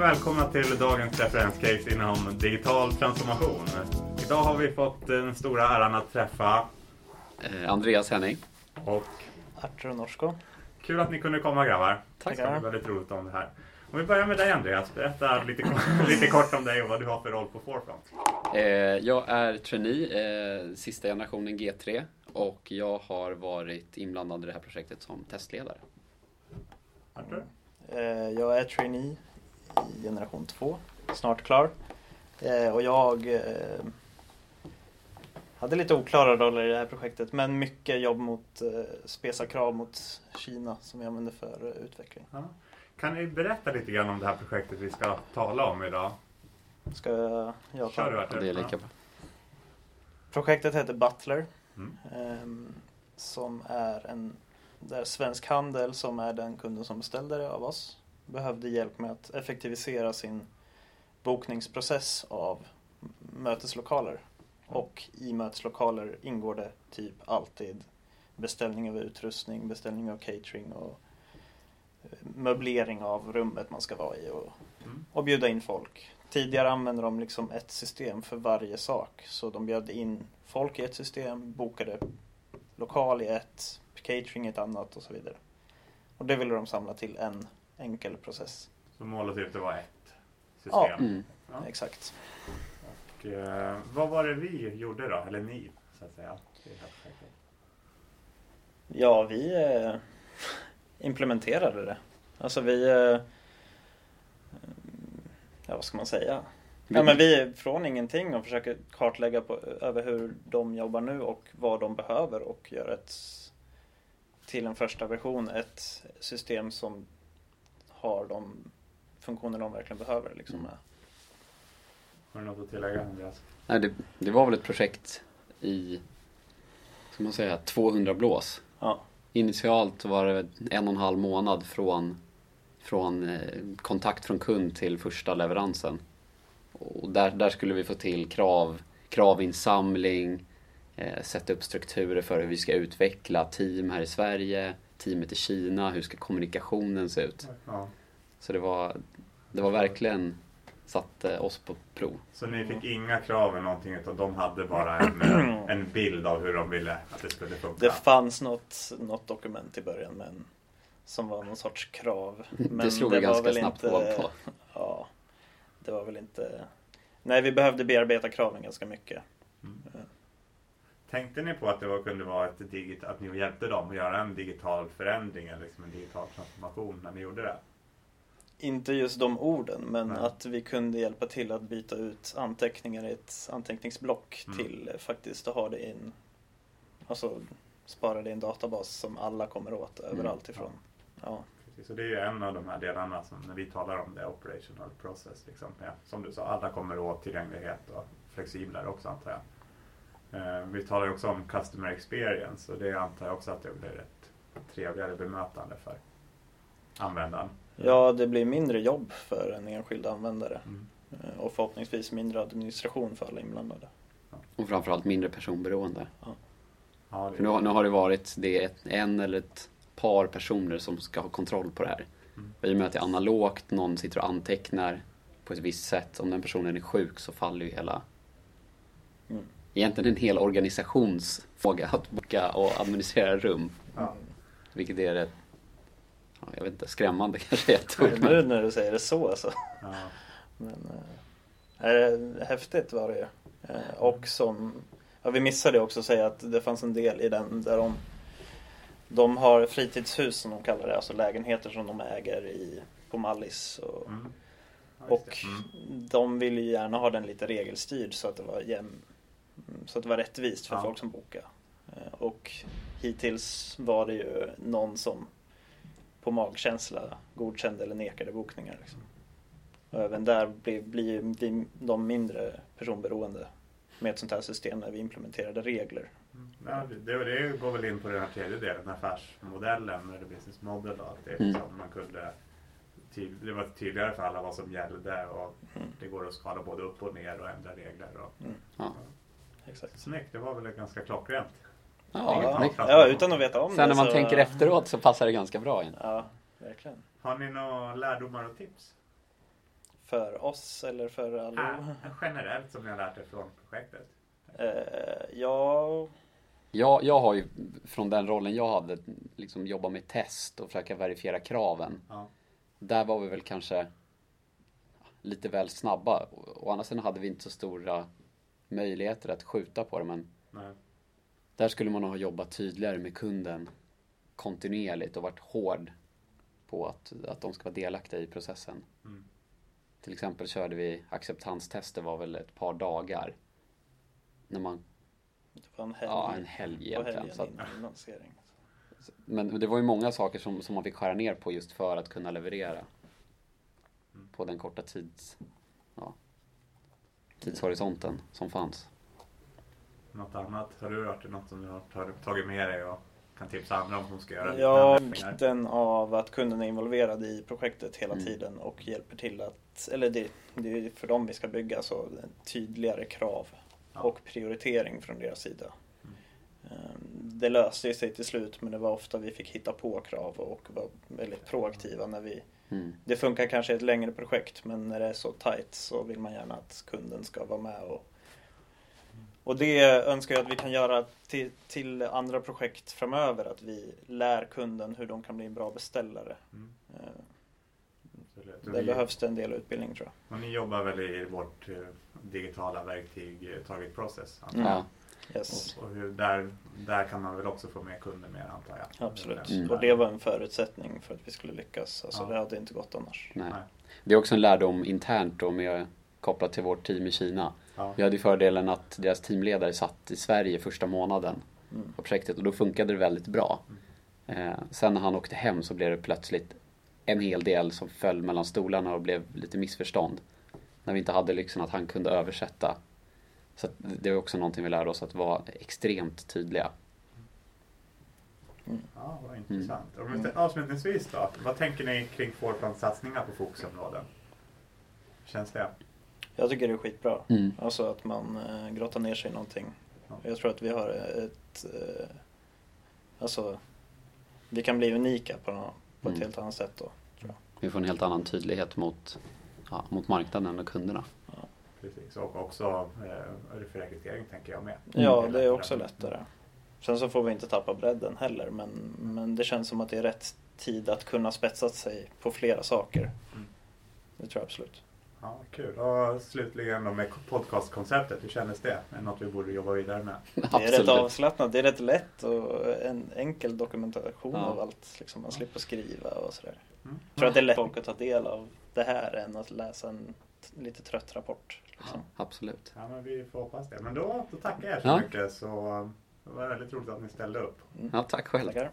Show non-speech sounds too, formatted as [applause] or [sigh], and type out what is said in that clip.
och välkomna till dagens referenscase inom digital transformation. Idag har vi fått den stora äran att träffa Eh, Andreas Henning. och Artur Norsko. kul att ni kunde komma grabbar. Tack. Det är väldigt roligt om det här. Om vi börjar med dig Andreas, berätta lite, kort- [laughs] lite kort om dig och vad du har för roll på Forefront. Eh, jag är trainee, eh, sista generationen G3 och jag har varit inblandad i det här projektet som testledare. Arthur? Eh, Jag är trainee i generation 2, snart klar. Eh, Och jag eh, hade lite oklara roller i det här projektet men mycket jobb mot eh, spesa-krav mot Kina som jag använder för eh, utveckling. Ja. Kan ni berätta lite grann om det här projektet vi ska tala om idag? Ska jag, jag Kör du ta? Det är lika bra. Projektet heter Butler Mm. ehm, som är en där Svensk Handel som är den kunden som beställde det av oss behövde hjälp med att effektivisera sin bokningsprocess av möteslokaler. Och i möteslokaler ingår det typ alltid beställning av utrustning, beställning av catering och eh, möblering av rummet man ska vara i och, Mm. och bjuda in folk. Tidigare använde de liksom ett system för varje sak. Så de bjöd in folk i ett system, bokade lokal i ett, catering i ett annat och så vidare. Och det ville de samla till en enkel process. Så mål och syfte var ett system. Ja. Mm. Ja. Exakt. Och, eh, vad var det vi gjorde då, eller ni så att säga, det? Ja, vi eh, implementerade det. Alltså vi... Eh, ja, vad ska man säga? Ja, men vi är från ingenting och försöker kartlägga på, över hur de jobbar nu och vad de behöver och göra ett till en första version ett system som har de funktioner de verkligen behöver. Liksom. Mm. Har du något att tillägga Andreas? Nej, det, det var väl ett projekt i, ska man säga, 200 blås. Ja. Initialt var det en och en halv månad från, från eh, kontakt från kund till första leveransen. Och där, där skulle vi få till krav, kravinsamling, eh, sätta upp strukturer för hur vi ska utveckla team här i Sverige, teamet i Kina, hur ska kommunikationen se ut? Ja. Så det var, det var verkligen satte oss på prov. Så ni fick inga krav eller någonting utan de hade bara en, eh, en bild av hur de ville att det skulle funka? Det fanns något, något dokument i början men, som var någon sorts krav. Men det slog vi var ganska väl snabbt inte- på. Ja, det var väl inte... Nej, vi behövde bearbeta kraven ganska mycket. Tänkte ni på att det var, kunde vara ett digit, att ni hjälpte dem att göra en digital förändring eller liksom en digital transformation när ni gjorde det? Inte just de orden, men Nej. att vi kunde hjälpa till att byta ut anteckningar i ett anteckningsblock Mm. till eh, faktiskt att ha det i en... Alltså spara det i en databas som alla kommer åt överallt ifrån. Ja. Precis, så det är ju en av de här delarna som när vi talar om det, operational process. Liksom, ja, som du sa, alla kommer åt tillgänglighet och flexiblare också antar jag. Eh, vi talar ju också om customer experience och det antar jag också att det blir ett trevligare bemötande för användaren. ja, det blir mindre jobb för en enskild användare Mm. eh, och förhoppningsvis mindre administration för alla inblandade. Och framförallt mindre personberoende. Ja, För det, nu, har- nu har det varit det ett, en eller ett par personer som ska ha kontroll på det här. Mm. Och I och med att det är analogt, någon sitter och antecknar på ett visst sätt. Om den personen är sjuk så faller ju hela... Mm. Egentligen en hel organisationsfråga att boka och administrera rum. ja. Vilket är rätt... Ja, jag vet inte, skrämmande [laughs] kanske är ett ord. Nu när du säger det så alltså. Ja. Men eh, är häftigt var det ju. Eh, och som, ja, vi missade också att säga att det fanns en del i den där de, de har fritidshus som de kallar det, alltså lägenheter som de äger i, på Mallis. Och, Mm. Och. Mm. de ville ju gärna ha den lite regelstyrd så att det var jäm, så att det var rättvist för Ja. folk som bokade. Eh, Och hittills var det ju någon som på magkänsla godkände eller nekade bokningar. Liksom. Och även där blir, blir de mindre personberoende med ett sånt här system när vi implementerade regler. Mm. Ja, det, det, går väl in på den här tredje delen, affärsmodellen eller business model och allt det. Mm. Som man kunde, det var tydligare för alla vad som gällde och Mm. det går att skala både upp och ner och ändra regler. Och, ja. Exakt. Snyggt, det var väl ganska klockrent. Ja, Ja, utan att veta om Sen det när man så, tänker efteråt så passar det ganska bra in. Ja, verkligen. Har ni några lärdomar och tips? För oss eller för alla? Äh, generellt som ni har lärt er från projektet. Eh, ja, Jag, jag har ju från den rollen jag hade liksom jobba med test och försöka verifiera kraven. Ja. Där var vi väl kanske lite väl snabba. Å andra sidan hade vi inte så stora möjligheter att skjuta på det men Nej. där skulle man ha jobbat tydligare med kunden kontinuerligt och varit hård på att, att de ska vara delaktiga i processen. Mm. Till exempel körde vi acceptanstester var väl ett par dagar. När man, det var en helg. ja en helg på egentligen. helgen Så att, innan lansering. men det var ju många saker som, som man fick skära ner på just för att kunna leverera. Mm. På den korta tids, ja, tidshorisonten som fanns. Något annat? Har du hört något som du har tagit- med dig och kan tipsa andra om som ska göra Ja, vikten av att kunden är involverad i projektet hela Mm. tiden och hjälper till att, eller det, det är för dem vi ska bygga, så tydligare krav Ja. och prioritering från deras sida. Mm. Ehm, Det löste ju sig till slut men det var ofta vi fick hitta på krav och var väldigt proaktiva när vi Mm. Det funkar kanske i ett längre projekt men när det är så tight så vill man gärna att kunden ska vara med och och det önskar jag att vi kan göra till, till andra projekt framöver, att vi lär kunden hur de kan bli en bra beställare. Mm. Eh, vi- behövs det en del utbildning tror jag. Och ni jobbar väl i vårt eh, digitala verktyg eh, Target Process? Mm. Ja, Yes. Och, och hur, där, där kan man väl också få med kunder mer antar jag? Absolut. Mm. Och det var en förutsättning för att vi skulle lyckas. Alltså Ja. det hade inte gått annars. nej. Nej. Det är också en lärdom internt då med kopplat till vårt team i Kina. Ja. Vi hade ju fördelen att deras teamledare satt i Sverige första månaden Mm. på projektet och då funkade det väldigt bra. Eh, sen när han åkte hem så blev det plötsligt en hel del som föll mellan stolarna och blev lite missförstånd. När vi inte hade liksom att han kunde översätta. Så att det var också någonting vi lärde oss att vara extremt tydliga. Ja, vad intressant. Stä- avslutningsvis då, vad tänker ni kring Forplans satsningar på fokusområden? Hur känns det? Jag tycker det är skitbra. Mm. Alltså att man eh, grottar ner sig i någonting. Ja. Jag tror att vi har ett... Eh, alltså, vi kan bli unika på, nå- på ett Mm. helt annat sätt då. Tror jag. Vi får en helt annan tydlighet mot, ja, mot marknaden och kunderna. Precis. Och också eh, för rekrytering tänker jag med. Ja, Mm. det är också lättare. Sen så får vi inte tappa bredden heller men, men det känns som att det är rätt tid att kunna spetsa sig på flera saker. Mm. Det tror jag absolut. Ja, kul. Och slutligen då med podcastkonceptet, hur kändes det? Är det något vi borde jobba vidare med? [laughs] Det är rätt avslappnat, det är rätt lätt och en enkel dokumentation Ja. av allt. Liksom, man slipper skriva och sådär. Mm. Jag tror att det är lätt för folk att ta del av det här än att läsa en lite trött rapport. Liksom. Absolut. Ja, men vi får hoppas det. Men då, då tackar jag er så Ja. mycket. Så det var väldigt roligt att ni ställde upp. Ja, tack själv. Tackar.